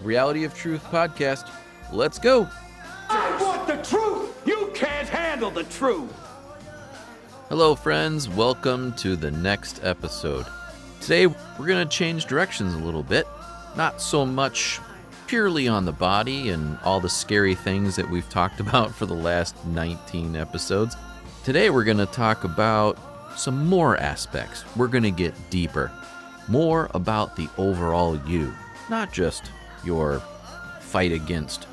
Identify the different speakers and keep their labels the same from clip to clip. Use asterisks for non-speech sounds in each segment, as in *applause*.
Speaker 1: the Reality of Truth podcast. Let's go.
Speaker 2: I want the truth. You can't handle the truth.
Speaker 1: Hello, friends. Welcome to the next episode. Today, we're going to change directions a little bit. Not so much purely on the body and all the scary things that we've talked *laughs* about for the last 19 episodes. Today, we're going to talk about some more aspects. We're going to get deeper, more about the overall you, not just your fight against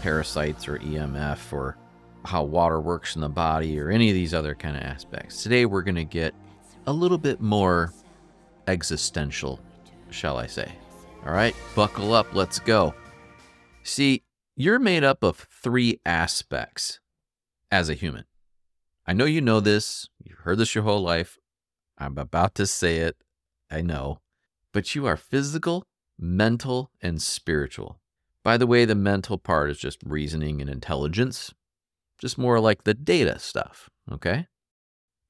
Speaker 1: parasites or EMF or how water works in the body or any of these other kind of aspects. Today, we're going to get a little bit more existential, shall I say. All right, buckle up, let's go. See, you're made up of three aspects as a human. I know you know this, you've heard this your whole life. I'm about to say it, I know. But you are physical, mental, and spiritual. By the way, the mental part is just reasoning and intelligence, just more like the data stuff, okay?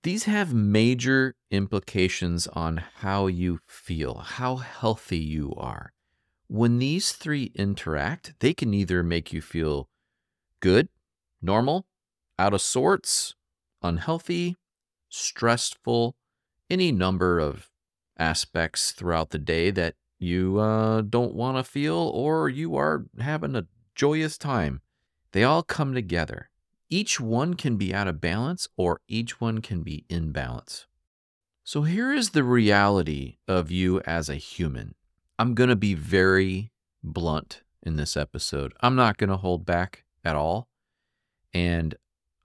Speaker 1: These have major implications on how you feel, how healthy you are. When these three interact, they can either make you feel good, normal, out of sorts, unhealthy, stressful, any number of aspects throughout the day that you uh, don't want to feel or you are having a joyous time. They all come together. Each one can be out of balance or each one can be in balance. So here is the reality of you as a human. I'm going to be very blunt in this episode. I'm not going to hold back at all. And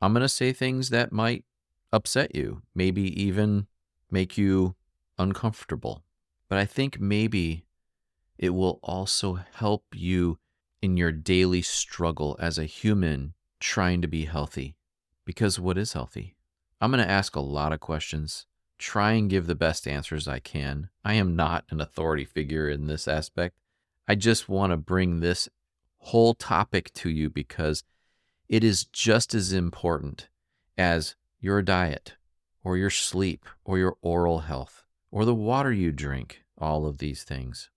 Speaker 1: I'm going to say things that might upset you, maybe even make you uncomfortable. But I think maybe it will also help you in your daily struggle as a human trying to be healthy. Because what is healthy? I'm going to ask a lot of questions, try and give the best answers I can. I am not an authority figure in this aspect. I just want to bring this whole topic to you because it is just as important as your diet or your sleep or your oral health or the water you drink, all of these things.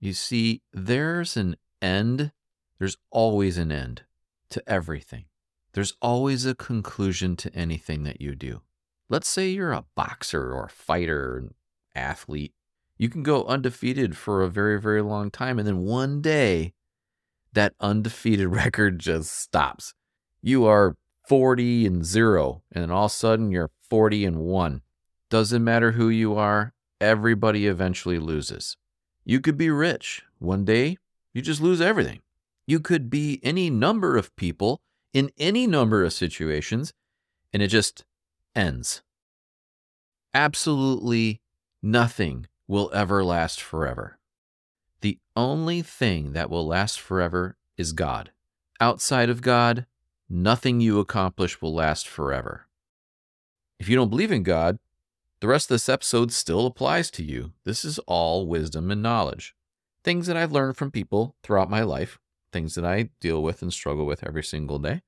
Speaker 1: You see, there's an end, there's always an end to everything. There's always a conclusion to anything that you do. Let's say you're a boxer or a fighter, an athlete. You can go undefeated for a very, very long time, and then one day that undefeated *laughs* record just stops. You are 40 and 0, and all of a sudden you're 40 and 1. Doesn't matter who you are, everybody eventually loses. You could be rich. One day, you just lose everything. You could be any number of people in any number of situations, and it just ends. Absolutely nothing will ever last forever. The only thing that will last forever is God. Outside of God, nothing you accomplish will last forever. If you don't believe in God, the rest of this episode still applies to you. This is all wisdom and knowledge. Things that I've learned from people throughout my life, things that I deal with and struggle with every single day.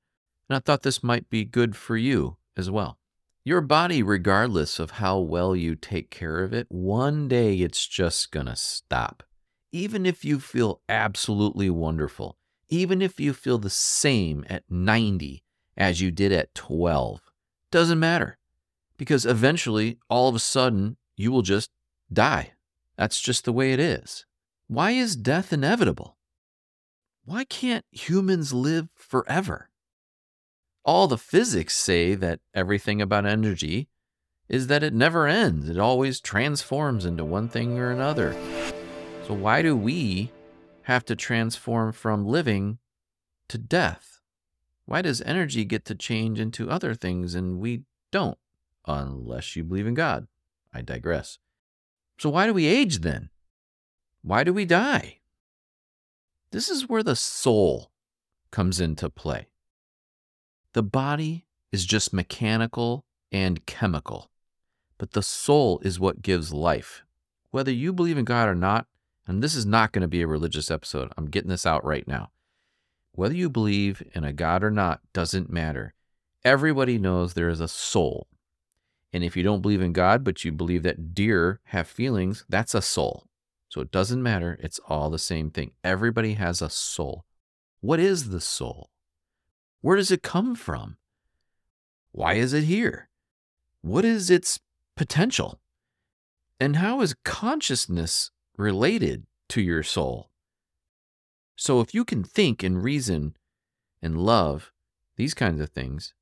Speaker 1: And I thought this might be good for you as well. Your body, regardless of how well you take care of it, one day it's just going to stop. Even if you feel absolutely wonderful, even if you feel the same at 90 as you did at 12, doesn't matter because eventually, all of a sudden, you will just die. That's just the way it is. Why is death inevitable? Why can't humans live forever? All the physics say that everything about energy is that it never ends, it always transforms into one thing or another. So, why do we have to transform from living to death? Why does energy get to change into other things and we don't? Unless you believe in God. I digress. So, why do we age then? Why do we die? This is where the soul comes into play. The body is just mechanical and chemical, but the soul is what gives life. Whether you believe in God or not, and this is not going to be a religious episode, I'm getting this out right now. Whether you believe in a God or not doesn't matter. Everybody knows there is a soul. And if you don't believe in God, but you believe that deer have feelings, that's a soul. So it doesn't matter. It's all the same thing. Everybody has a soul. What is the soul? Where does it come from? Why is it here? What is its potential? And how is consciousness related to your soul? So if you can think and reason and love these kinds of things,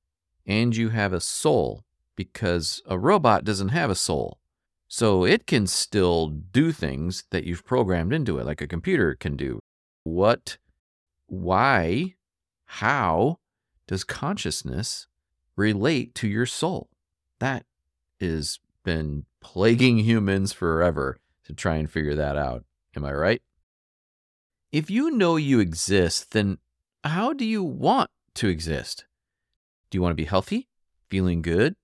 Speaker 1: and you have a soul, because a robot doesn't have a soul. So it can still do things that you've programmed into it, like a computer can do. What, why, how does consciousness relate to your soul? That has been plaguing *laughs* humans forever to try and figure that out. Am I right? If you know you exist, then how do you want to exist? Do you want to be healthy, feeling good?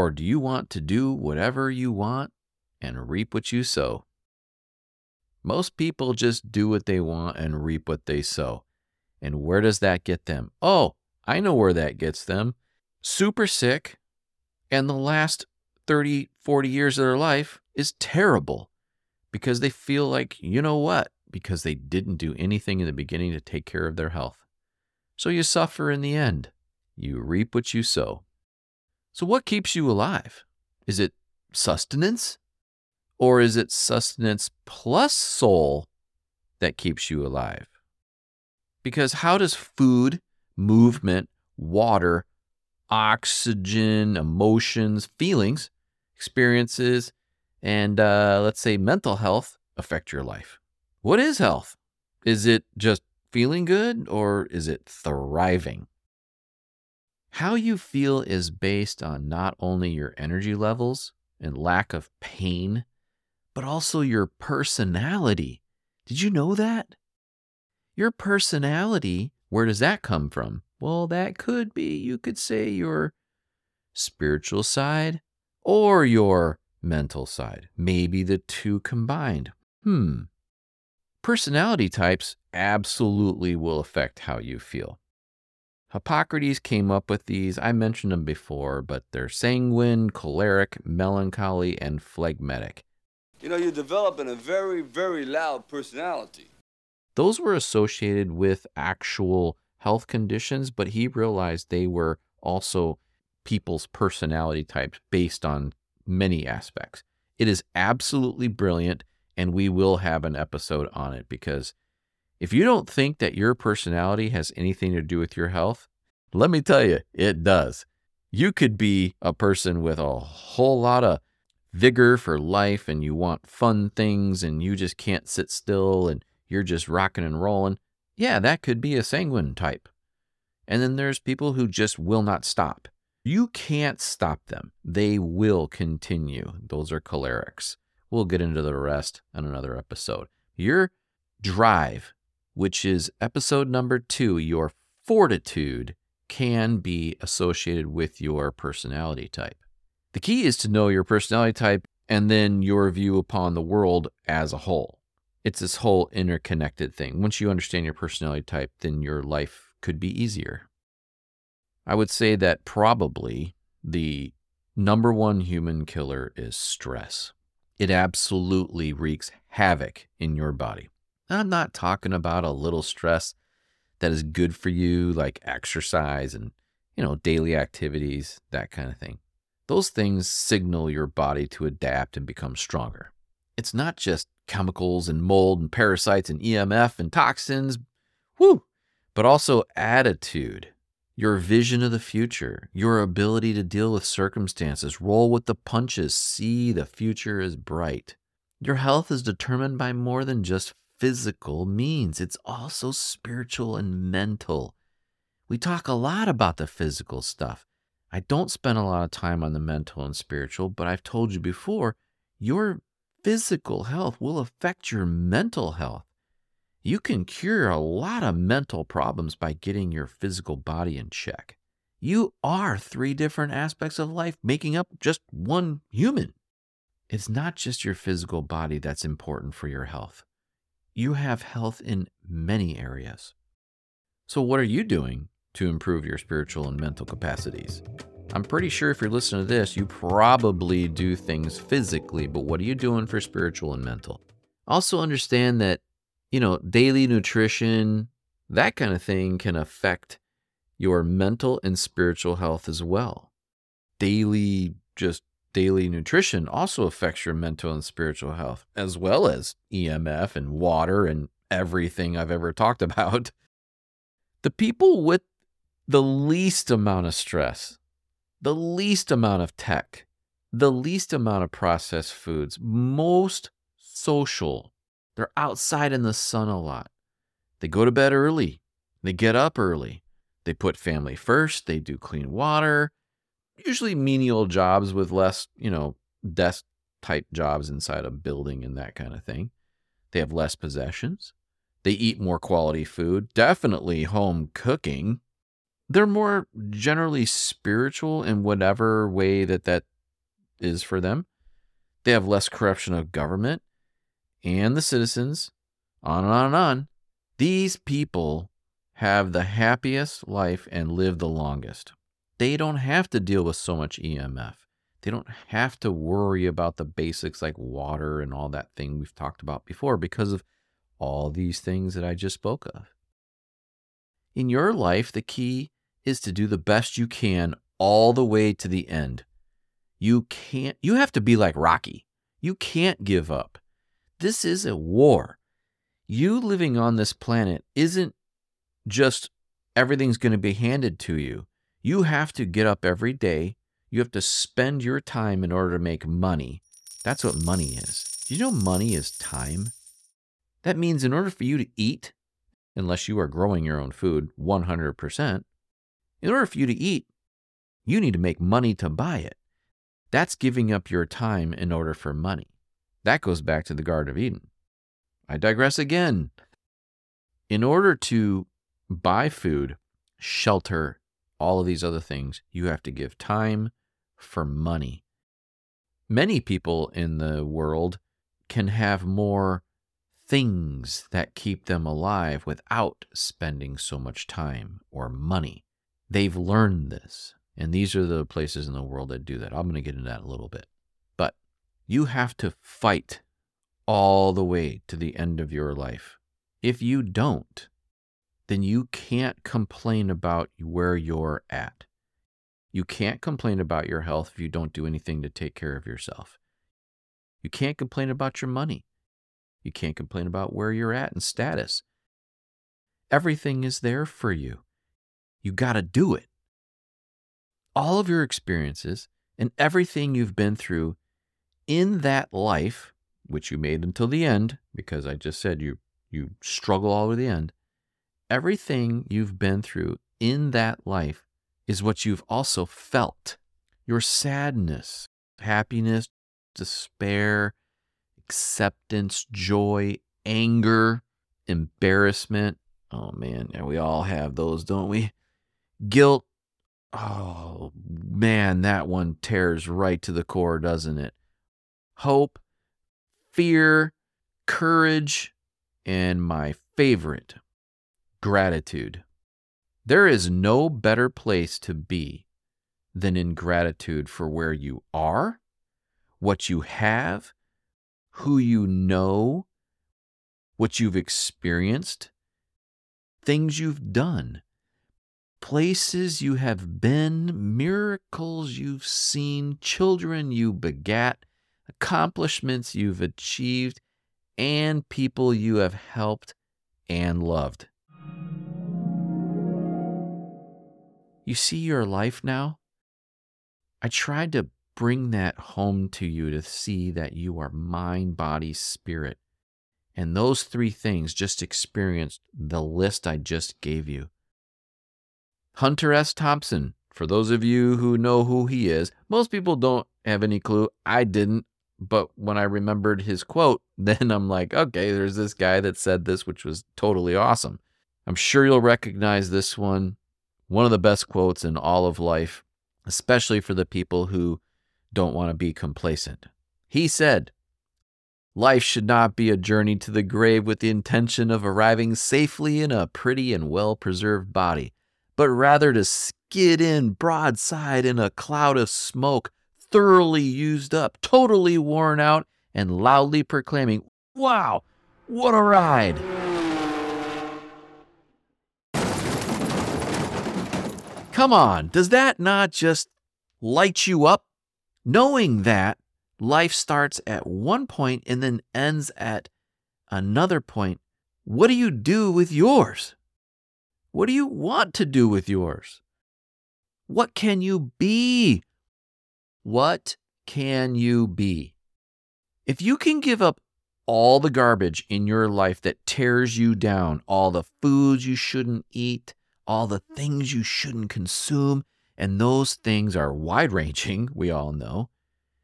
Speaker 1: Or do you want to do whatever you want and reap what you sow? Most people just do what they want and reap what they sow. And where does that get them? Oh, I know where that gets them. Super sick, and the last 30, 40 years of their life is terrible because they feel like, you know what? Because they didn't do anything in the beginning to take care of their health. So you suffer in the end. You reap what you sow. So, what keeps you alive? Is it sustenance? Or is it sustenance plus soul that keeps you alive? Because how does food, movement, water, oxygen, emotions, feelings, experiences, and uh, let's say mental health affect your life? What is health? Is it just feeling good or is it thriving? How you feel is based on not only your energy levels and lack of pain, but also your personality. Did you know that? Your personality, where does that come from? Well, that could be, you could say, your spiritual side or your mental side. Maybe the two combined. Hmm. Personality types absolutely will affect how you feel. Hippocrates came up with these. I mentioned them before, but they're sanguine, choleric, melancholy, and phlegmatic.
Speaker 3: You know, you're developing a very, very loud personality.
Speaker 1: Those were associated with actual health conditions, but he realized they were also people's personality types based on many aspects. It is absolutely brilliant, and we will have an episode on it because if you don't think that your personality has anything to do with your health, let me tell you, it does. You could be a person with a whole lot of vigor for life and you want fun things and you just can't sit still and you're just rocking and rolling. Yeah, that could be a sanguine type. And then there's people who just will not stop. You can't stop them. They will continue. Those are cholerics. We'll get into the rest on another episode. Your drive which is episode number two Your fortitude can be associated with your personality type. The key is to know your personality type and then your view upon the world as a whole. It's this whole interconnected thing. Once you understand your personality type, then your life could be easier. I would say that probably the number one human killer is stress. It absolutely wreaks havoc in your body. I'm not talking about a little stress that is good for you, like exercise and, you know, daily activities, that kind of thing. Those things signal your body to adapt and become stronger. It's not just chemicals and mold and parasites and EMF and toxins, whoo, but also attitude, your vision of the future, your ability to deal with circumstances, roll with the punches, see the future is bright. Your health is determined by more than just physical means, it's also spiritual and mental. We talk a lot about the physical stuff. I don't spend a lot of time on the mental and spiritual, but I've told you before, your physical health will affect your mental health. You can cure a lot of mental problems by getting your physical body in check. You are three different aspects of life making up just one human. It's not just your physical body that's important for your health you have health in many areas. So, what are you doing to improve your spiritual and mental capacities? I'm pretty sure if you're listening to this, you probably do things physically, but what are you doing for spiritual and mental? Also, understand that, you know, daily nutrition, that kind of thing can affect your mental and spiritual health as well. Daily, just daily nutrition also affects your mental and spiritual health, as well as EMF and water and everything I've ever talked *laughs* about. The people with the least amount of stress, the least amount of tech, the least amount of processed foods, most social. They're outside in the sun a lot. They go to bed early. They get up early. They put family first. They do clean water, usually menial jobs with less, you know, desk type jobs inside a building and that kind of thing. They have less possessions. They eat more quality food, definitely home cooking. They're more generally spiritual in whatever way that that is for them. They have less corruption of government and the citizens, on and on and on. These people have the happiest life and live the longest. They don't have to deal with so much EMF. They don't have to worry about the basics like water and all that thing we've talked about before because of all these things that I just spoke of. In your life, the key is to do the best you can all the way to the end. You can't, you have to be like Rocky. You can't give up. This is a war. You living on this planet isn't just everything's going to be handed to you. You have to get up every day. You have to spend your time in order to make money. That's what money is. Do you know money is time? That means in order for you to eat, unless you are growing your own food 100%, in order for you to eat, you need to make money to buy it. That's giving up your time in order for money. That goes back to the Garden of Eden. I digress again. In order to buy food, shelter, all of these other things, you have to give time for money. Many people in the world can have more things that keep them alive without spending so much time or money. They've learned this, and these are the places in the world that do that. I'm going to get into that a little bit. But you have to fight all the way to the end of your life. If you don't, then you can't complain about where you're at. You can't complain about your health if you don't do anything to take care of yourself. You can't complain about your money. You can't complain about where you're at and status. Everything is there for you. You got to do it. All of your experiences and everything you've been through in that life, which you made until the end, because I just said you, you struggle all the way to the end, everything you've been through in that life is what you've also felt. Your sadness, happiness, despair, acceptance, joy, anger, embarrassment. Oh man, and we all have those, don't we? Guilt. Oh man, that one tears right to the core, doesn't it? Hope, fear, courage, and my favorite, gratitude. There is no better place to be than in gratitude for where you are, what you have, who you know, what you've experienced, things you've done, places you have been, miracles you've seen, children you begat, accomplishments you've achieved, and people you have helped and loved. You see your life now? I tried to bring that home to you to see that you are mind, body, spirit. And those three things just experienced the list I just gave you. Hunter S. Thompson, for those of you who know who he is, most people don't have any clue. I didn't. But when I remembered his quote, *laughs* then I'm like, okay, there's this guy that said this, which was totally awesome. I'm sure you'll recognize this one one of the best quotes in all of life, especially for the people who don't want to be complacent. He said, Life should not be a journey to the grave with the intention of arriving safely in a pretty and well preserved body, but rather to skid in broadside in a cloud of smoke, thoroughly used up, totally worn out, and loudly proclaiming, Wow, what a ride! Come on, does that not just light you up? Knowing that life starts at one point and then ends at another point, what do you do with yours? What do you want to do with yours? What can you be? What can you be? If you can give up all the garbage in your life that tears you down, all the foods you shouldn't eat, all the things you shouldn't consume, and those things are wide ranging, *laughs* we all know.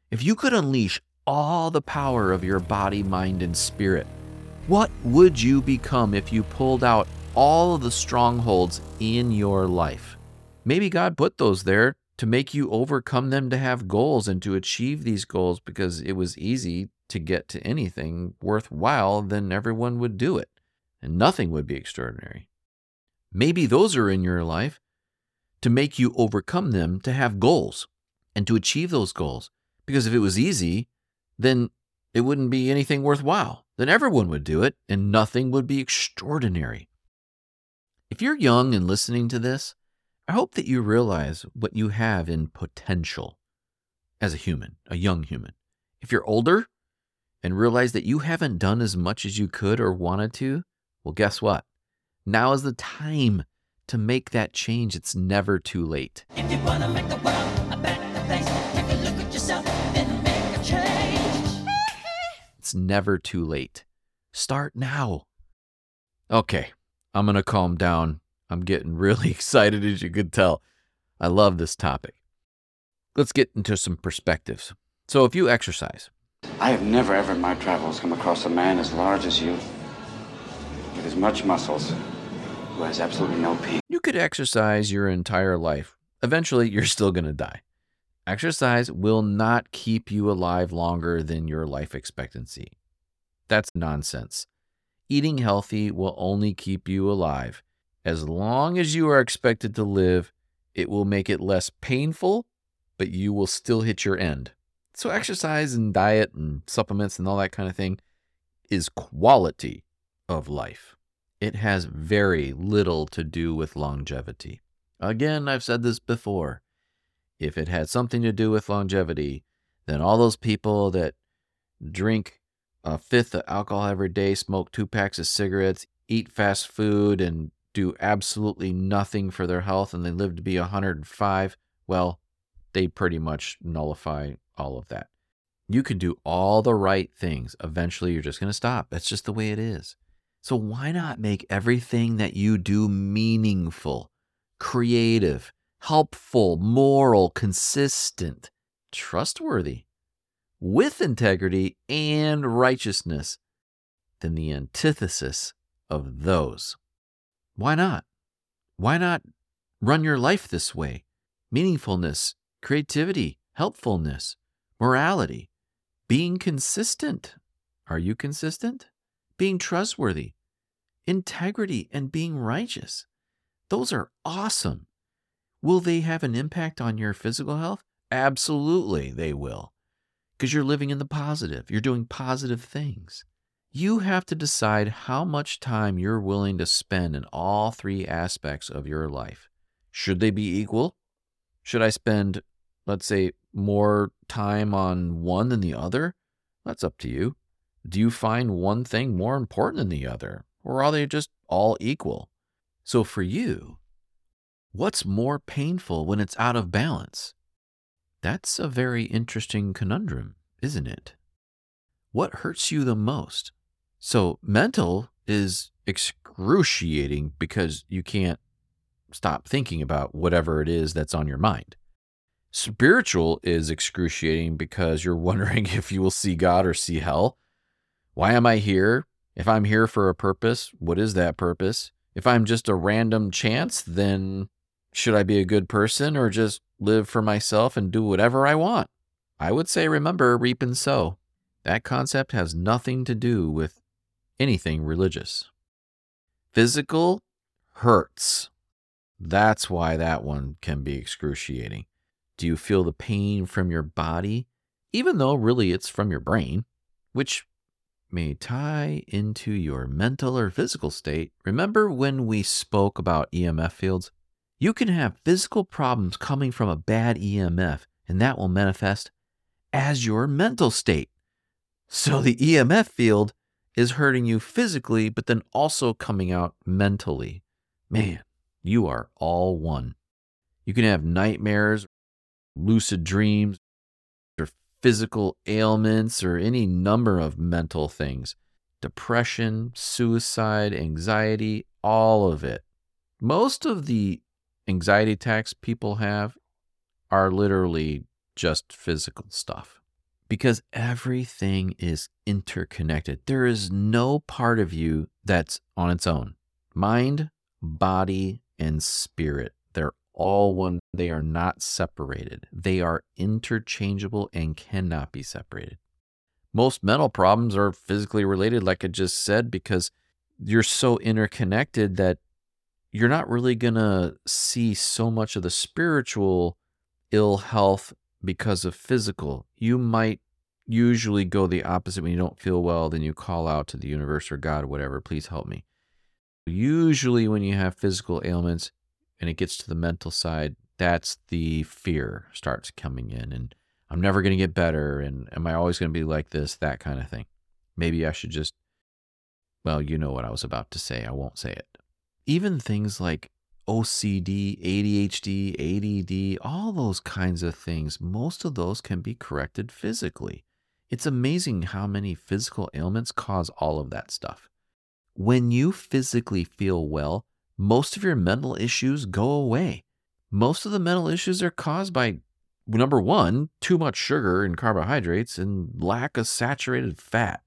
Speaker 1: If you could unleash all the power of your body, mind, and spirit, what would you become if you pulled out all of the strongholds in your life? Maybe God put those there to make you overcome them to have goals and to achieve these goals because it was easy to get to anything worthwhile, then everyone would do it and nothing would be extraordinary. Maybe those are in your life to make you overcome them to have goals and to achieve those goals. Because if it was easy, then it wouldn't be anything worthwhile. Then everyone would do it and nothing would be extraordinary. If you're young and listening to this, I hope that you realize what you have in potential as a human, a young human. If you're older and realize that you haven't done as much as you could or wanted to, well, guess what? Now is the time to make that change. It's never too late.
Speaker 4: If you wanna make the world a better place, take a look at yourself and make a change. *laughs*
Speaker 1: It's never too late. Start now. Okay, I'm going to calm down. I'm getting *laughs* really excited, as you could tell. I love this topic. Let's get into some perspectives. So, if you exercise,
Speaker 5: I have never ever in my travels come across a man as large as you, with as much muscles, who has absolutely no pain.
Speaker 1: you could exercise your entire life. Eventually, *laughs* you're still going to die. Exercise will not keep you alive longer than your life expectancy. That's nonsense. Eating healthy will only keep you alive. As long as you are expected to live, it will make it less painful, but you will still hit your end. So, exercise and diet and supplements and all that kind of thing is quality of life. It has very little to do with longevity. Again, I've said this before. If it had something to do with longevity, then all those people that drink a fifth of alcohol every day, smoke two packs of cigarettes, eat fast food, and do absolutely nothing for their health, and they live to be 105, well, they pretty much nullify all of that. You can do all the right things. Eventually, you're just going to stop. That's just the way it is. So, why not make everything that you do meaningful, creative, helpful, moral, consistent, trustworthy, with integrity and righteousness? than the antithesis of those. Why not? Why not run your life this way? Meaningfulness, creativity, helpfulness, morality, being consistent. Are you consistent? Being trustworthy, integrity, and being righteous. Those are awesome. Will they have an impact on your physical health? Absolutely, they will. Because you're living in the positive, you're doing positive things. You have to decide how much time you're willing to spend in all three aspects of your life. Should they be equal? Should I spend, let's say, more time on one than the other? That's up to you. Do you find one thing more important than the other, or are they just all equal? So, for you, what's more painful when it's out of balance? That's a very interesting conundrum, isn't it? What hurts you the most? So, mental is excruciating because you can't stop thinking about whatever it is that's on your mind. Spiritual is excruciating because you're *laughs* wondering if you will see God or see hell. Why am I here? If I'm here for a purpose, what is that purpose? If I'm just a random chance, then should I be a good person or just live for myself and do whatever I want? I would say remember reap and sow. That concept has nothing to do with anything religious. Physical hurts. That's why that one can be excruciating. Do you feel the pain from your body? Even though really it's from your brain, which may tie into your mental or physical state. Remember when we spoke about EMF fields? You can have physical problems coming from a bad EMF, and that will manifest as your mental state. So the EMF field is hurting you physically, but then also coming out mentally. Man, you are all one. You can have nightmares, lucid dreams, physical ailments, or any number of mental things depression, suicide, anxiety, all of it. Most of the anxiety attacks people have are literally just physical stuff because everything is interconnected. There is no part of you that's on its own. Mind, body, and spirit, they're all one. They are not separated. They are interchangeable and cannot be separated. Most mental problems are physically related, like I just said, because you're so interconnected that you're not really going to see so much of the spiritual ill health because of physical. You might usually go the opposite when you don't feel well, then you call out to the universe or God, or whatever, please help me. Usually, when you have physical ailments and it gets to the mental side, that's the fear starts coming in. And I'm never going to get better. And am I always going to be like this? That kind of thing. Maybe I should just, well, you know what I was about to say. I won't say it. Even things like OCD, ADHD, ADD, all those kinds of things, most of those can be corrected physically. It's amazing how many physical ailments cause all of that stuff. When you physically feel well, most of your mental issues go away. Most of the mental issues are caused by number one, too much sugar and carbohydrates and lack of saturated fat,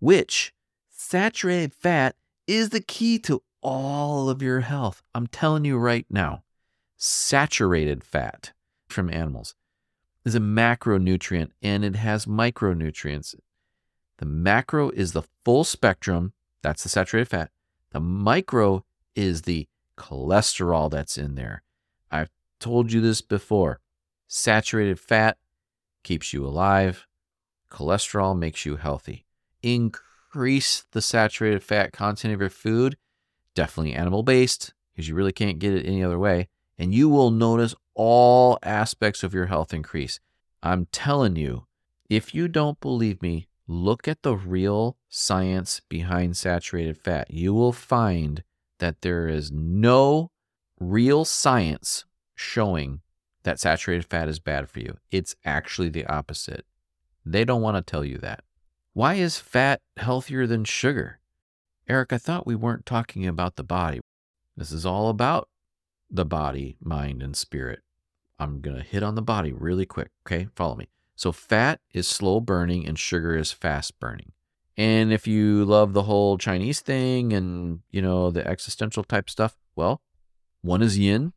Speaker 1: which saturated fat is the key to all of your health. I'm telling you right now, saturated fat from animals is a macronutrient and it has micronutrients. The macro is the full spectrum, that's the saturated fat. The micro is the cholesterol that's in there. I've told you this before. Saturated fat keeps you alive, cholesterol makes you healthy. Increase the saturated fat content of your food, definitely animal based, because you really can't get it any other way. And you will notice all aspects of your health increase. I'm telling you, if you don't believe me, look at the real science behind saturated fat. You will find that there is no real science showing that saturated fat is bad for you. It's actually the opposite. They don't want to tell you that. Why is fat healthier than sugar? Eric, I thought we weren't talking about the body. This is all about the body, mind, and spirit. I'm going to hit on the body really quick. Okay, follow me. So, fat is slow burning and sugar is fast burning. And if you love the whole Chinese thing and, you know, the existential type stuff, well, one is yin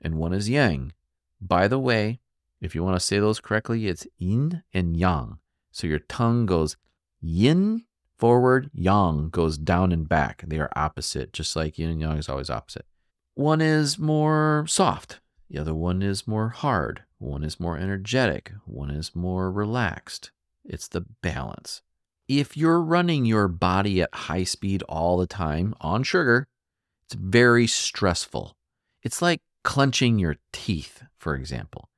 Speaker 1: and one is yang. By the way, if you want to say those correctly, it's yin and yang. So your tongue goes yin forward, yang goes down and back. They are opposite, just like yin and yang is always opposite. One is more soft, the other one is more hard, one is more energetic, one is more relaxed. It's the balance. If you're running your body at high speed all the time on sugar, it's very stressful. It's like clenching your teeth, for example,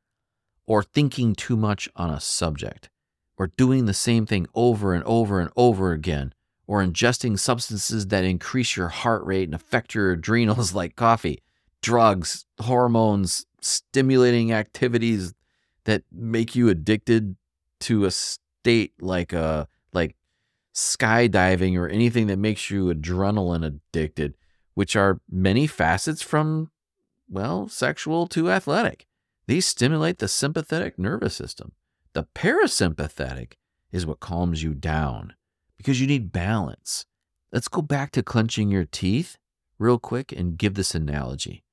Speaker 1: or thinking too much on a subject, or doing the same thing over and over and over again, or ingesting substances that increase your heart rate and affect your *laughs* adrenals like coffee, drugs, hormones, stimulating activities that make you addicted to a state like a like skydiving or anything that makes you adrenaline addicted, which are many facets from well, sexual to athletic. These stimulate the sympathetic nervous system. The parasympathetic is what calms you down because you need balance. Let's go back to clenching your teeth real quick and give this analogy.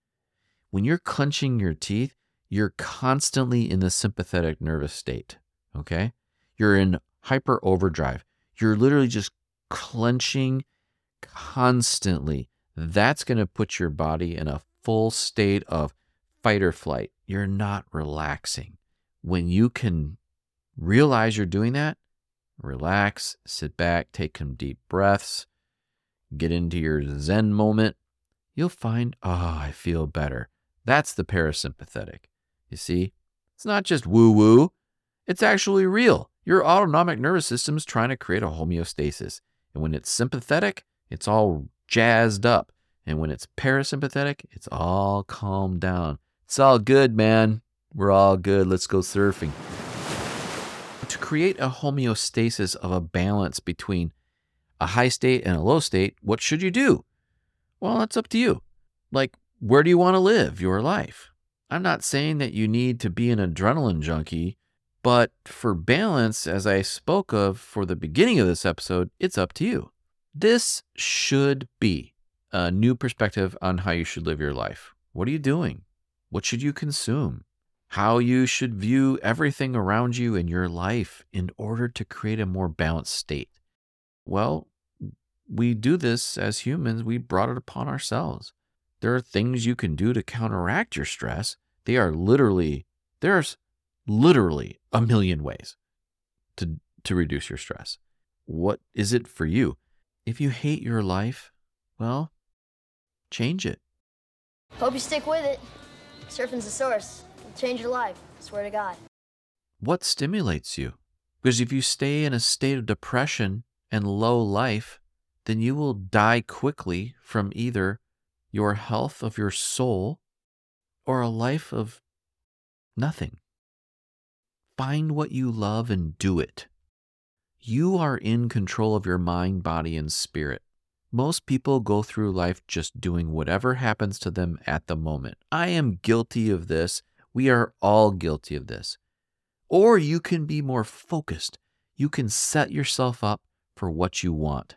Speaker 1: When you're clenching your teeth, you're constantly in the sympathetic nervous state. Okay. You're in hyper overdrive. You're literally just clenching constantly. That's going to put your body in a full state of fight or flight. You're not relaxing. When you can realize you're doing that, relax, sit back, take some deep breaths, get into your Zen moment, you'll find, oh, I feel better. That's the parasympathetic. You see, it's not just woo woo, it's actually real. Your autonomic nervous system is trying to create a homeostasis. And when it's sympathetic, it's all jazzed up. And when it's parasympathetic, it's all calmed down. It's all good, man. We're all good. Let's go surfing. To create a homeostasis of a balance between a high state and a low state, what should you do? Well, that's up to you. Like, where do you want to live your life? I'm not saying that you need to be an adrenaline junkie, but for balance, as I spoke of for the beginning of this episode, it's up to you. This should be a new perspective on how you should live your life. What are you doing? What should you consume? How you should view everything around you in your life in order to create a more balanced state. Well, we do this as humans, we brought it upon ourselves. There are things you can do to counteract your stress. They are literally, there's literally a million ways to, to reduce your stress. What is it for you? If you hate your life, well, change it.
Speaker 6: Hope you stick with it. Surfing's the source. It'll change your life. Swear to God.
Speaker 1: What stimulates you? Because if you stay in a state of depression and low life, then you will die quickly from either your health of your soul or a life of nothing. Find what you love and do it. You are in control of your mind, body, and spirit. Most people go through life just doing whatever happens to them at the moment. I am guilty of this. We are all guilty of this. Or you can be more focused. You can set yourself up for what you want.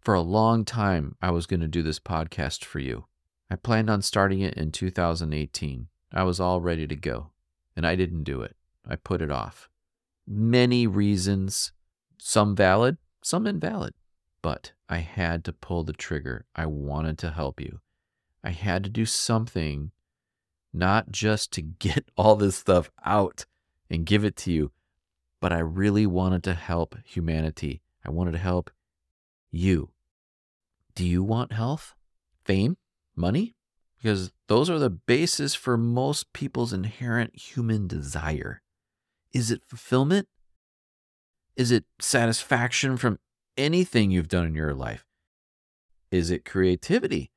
Speaker 1: For a long time, I was going to do this podcast for you. I planned on starting it in 2018. I was all ready to go, and I didn't do it. I put it off. Many reasons, some valid, some invalid, but I had to pull the trigger. I wanted to help you. I had to do something, not just to *laughs* get all this stuff out and give it to you, but I really wanted to help humanity. I wanted to help you. Do you want health, fame, money? Because those are the basis for most people's inherent human desire. Is it fulfillment? Is it satisfaction from anything you've done in your life? Is it creativity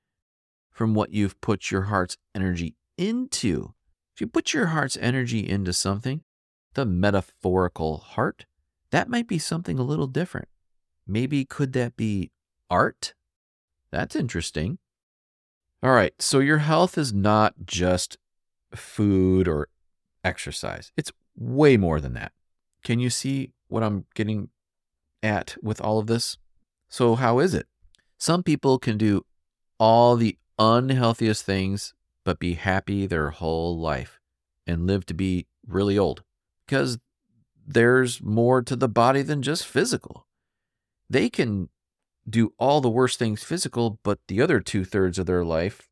Speaker 1: from what you've put your heart's energy into? If you put your heart's energy into something, the metaphorical heart, that might be something a little different. Maybe could that be art? That's interesting. All right, so your health is not just food or exercise, it's way more than that. Can you see what I'm getting at with all of this? So, how is it? Some people can do all the unhealthiest things, but be happy their whole life and live to be really old because there's more to the body than just physical. They can do all the worst things physical, but the other two thirds of their life,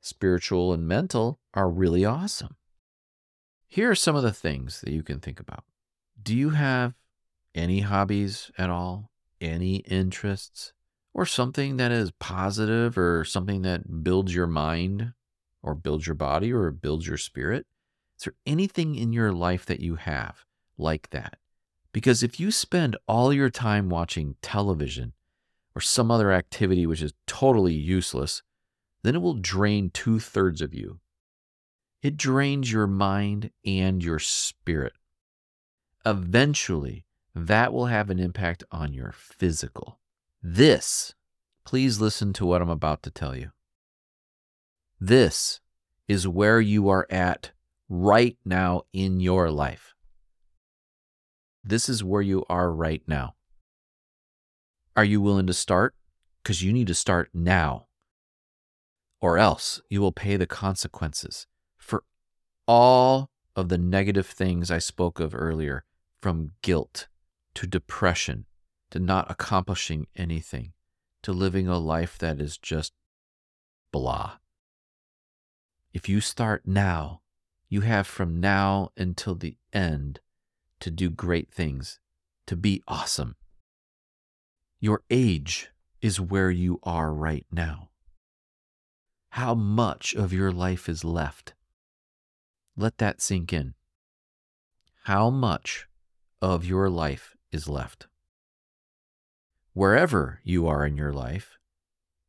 Speaker 1: spiritual and mental, are really awesome. Here are some of the things that you can think about. Do you have any hobbies at all? Any interests? Or something that is positive or something that builds your mind or builds your body or builds your spirit? Is there anything in your life that you have like that? Because if you spend all your time watching television or some other activity which is totally useless, then it will drain two thirds of you. It drains your mind and your spirit. Eventually, that will have an impact on your physical. This, please listen to what I'm about to tell you. This is where you are at right now in your life. This is where you are right now. Are you willing to start? Because you need to start now. Or else you will pay the consequences all of the negative things I spoke of earlier from guilt to depression to not accomplishing anything to living a life that is just blah. If you start now, you have from now until the end to do great things to be awesome. Your age is where you are right now. How much of your life is left? Let that sink in. How much of your life is left? Wherever you are in your life,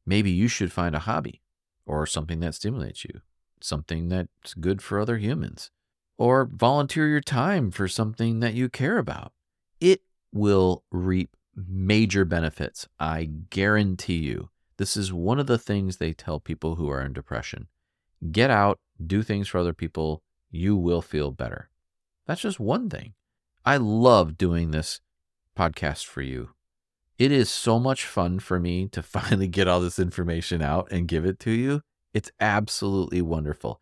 Speaker 1: maybe you should find a hobby or something that stimulates you, something that's good for other humans, or volunteer your time for something that you care about. It will reap major benefits. I guarantee you. This is one of the things they tell people who are in depression. Get out, do things for other people, you will feel better. That's just one thing. I love doing this podcast for you. It is so much fun for me to *laughs* finally get all this information out and give it to you. It's absolutely wonderful.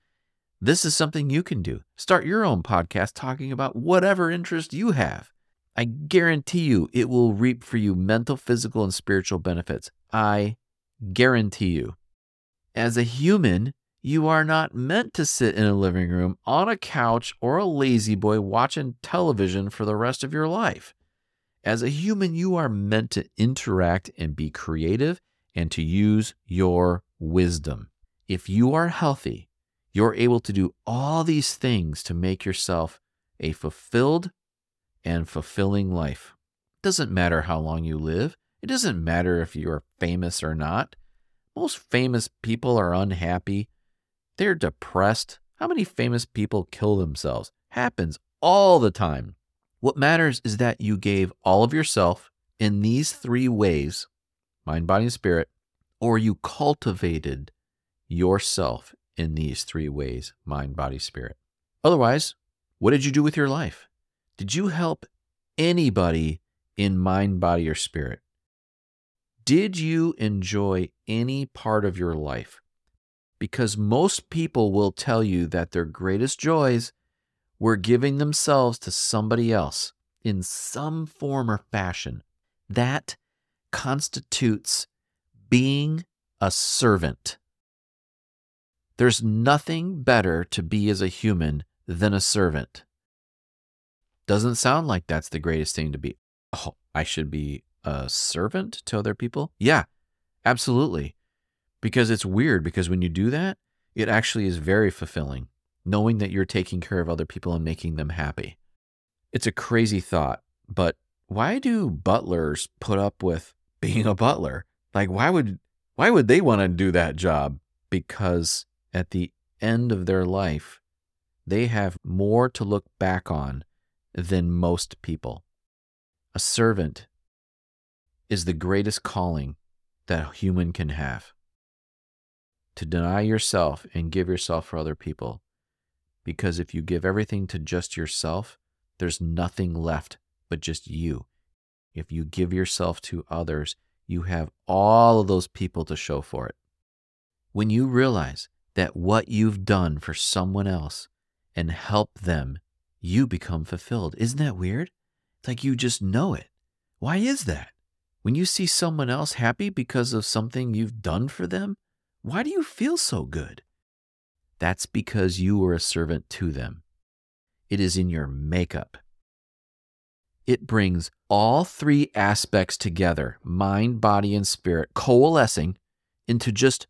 Speaker 1: This is something you can do. Start your own podcast talking about whatever interest you have. I guarantee you it will reap for you mental, physical, and spiritual benefits. I guarantee you. As a human, you are not meant to sit in a living room, on a couch, or a La-Z-Boy watching television for the rest of your life. As a human, you are meant to interact and be creative and to use your wisdom. If you are healthy, you're able to do all these things to make yourself a fulfilled and fulfilling life. It doesn't matter how long you live. It doesn't matter if you're famous or not. Most famous people are unhappy. They're depressed. How many famous people kill themselves? Happens all the time. What matters is that you gave all of yourself in these three ways mind, body, and spirit, or you cultivated yourself in these three ways mind, body, spirit. Otherwise, what did you do with your life? Did you help anybody in mind, body, or spirit? Did you enjoy any part of your life? Because most people will tell you that their greatest joys were giving themselves to somebody else in some form or fashion. That constitutes being a servant. There's nothing better to be as a human than a servant. Doesn't sound like that's the greatest thing to be. Oh, I should be a servant to other people? Yeah, absolutely. Because it's weird, because when you do that, it actually is very fulfilling, knowing that you're taking care of other people and making them happy. It's a crazy thought, but why do butlers put up with *laughs* being a butler? Like why would why would they want to do that job? Because at the end of their life, they have more to look back on than most people. A servant is the greatest calling that a human can have. To deny yourself and give yourself for other people. Because if you give everything to just yourself, there's nothing left but just you. If you give yourself to others, you have all of those people to show for it. When you realize that what you've done for someone else and help them, you become fulfilled. Isn't that weird? It's like you just know it. Why is that? When you see someone else happy because of something you've done for them, why do you feel so good? That's because you were a servant to them. It is in your makeup. It brings all three aspects together mind, body, and spirit coalescing into just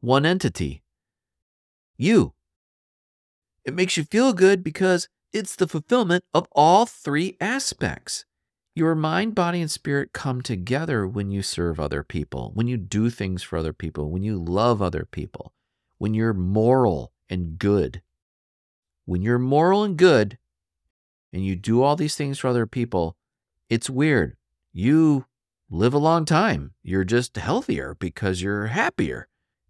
Speaker 1: one entity you. It makes you feel good because it's the fulfillment of all three aspects. Your mind, body, and spirit come together when you serve other people, when you do things for other people, when you love other people, when you're moral and good. When you're moral and good and you do all these things for other people, it's weird. You live a long time. You're just healthier because you're happier.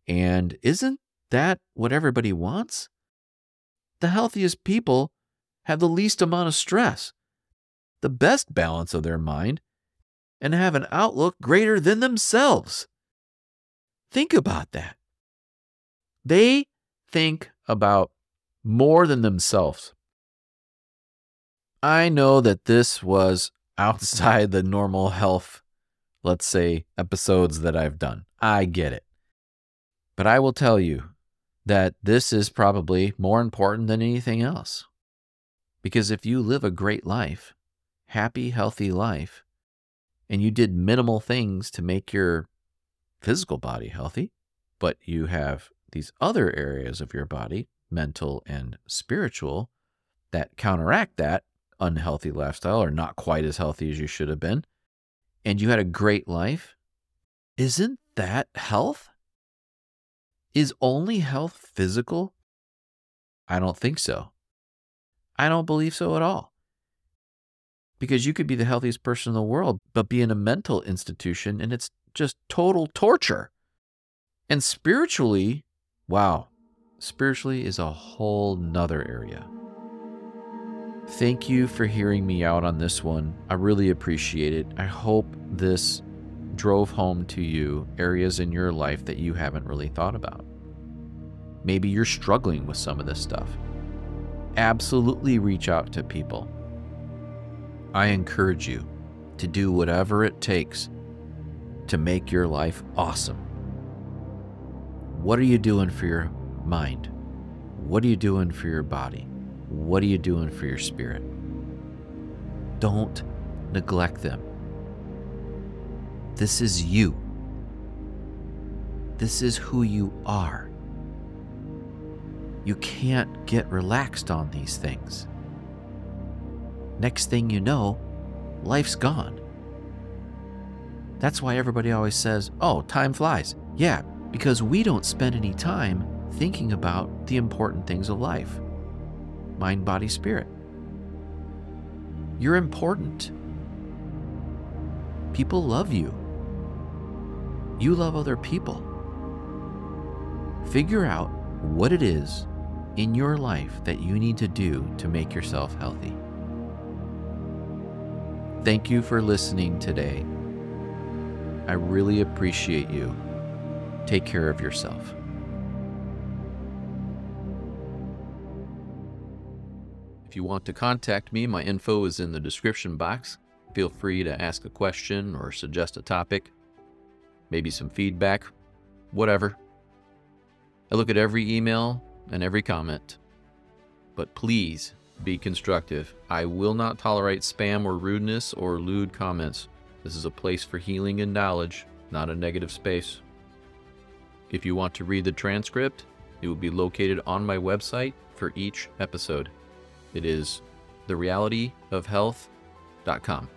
Speaker 1: And isn't that what everybody wants? The healthiest people have the least amount of stress the best balance of their mind, and have an outlook greater than themselves. Think about that. They think about more than themselves. I know that this was *laughs* outside the normal health, let's say, episodes that I've done. I get it. But I will tell you that this is probably more important than anything else. Because if you live a great life, happy, healthy life, and you did minimal things to make your physical body healthy, but you have these other areas of your body, mental and spiritual, that counteract that unhealthy lifestyle or not quite as healthy as you should have been, and you had a great life, isn't that health? Is only health physical? I don't think so. I don't believe so at all. Because you could be the healthiest person in the world, but be in a mental institution and it's just total torture. And spiritually, wow, spiritually is a whole nother area. Thank you for hearing me out on this one. I really appreciate it. I hope this drove home to you areas in your life that you haven't really thought about. Maybe you're struggling with some of this stuff. Absolutely reach out to people. I encourage you to do whatever it takes to make your life awesome. What are you doing for your mind? What are you doing for your body? What are you doing for your spirit? Don't neglect them. This is you. This is who you are. You can't get relaxed on these things. Next thing you know, life's gone. That's why everybody always says, oh, time flies. Yeah, because we don't spend any time thinking about the important things of life mind, body, spirit. You're important. People love you. You love other people. Figure out what it is in your life that you need to do to make yourself healthy. Thank you for listening today. I really appreciate you. Take care of yourself. If you want to contact me, my info is in the description box. Feel free to ask a question or suggest a topic, maybe some feedback, whatever. I look at every email and every comment. But please be constructive. I will not tolerate spam or rudeness or lewd comments. This is a place for healing and knowledge, not a negative space. If you want to read the transcript, it will be located on my website for each episode. It is therealityofhealth.com.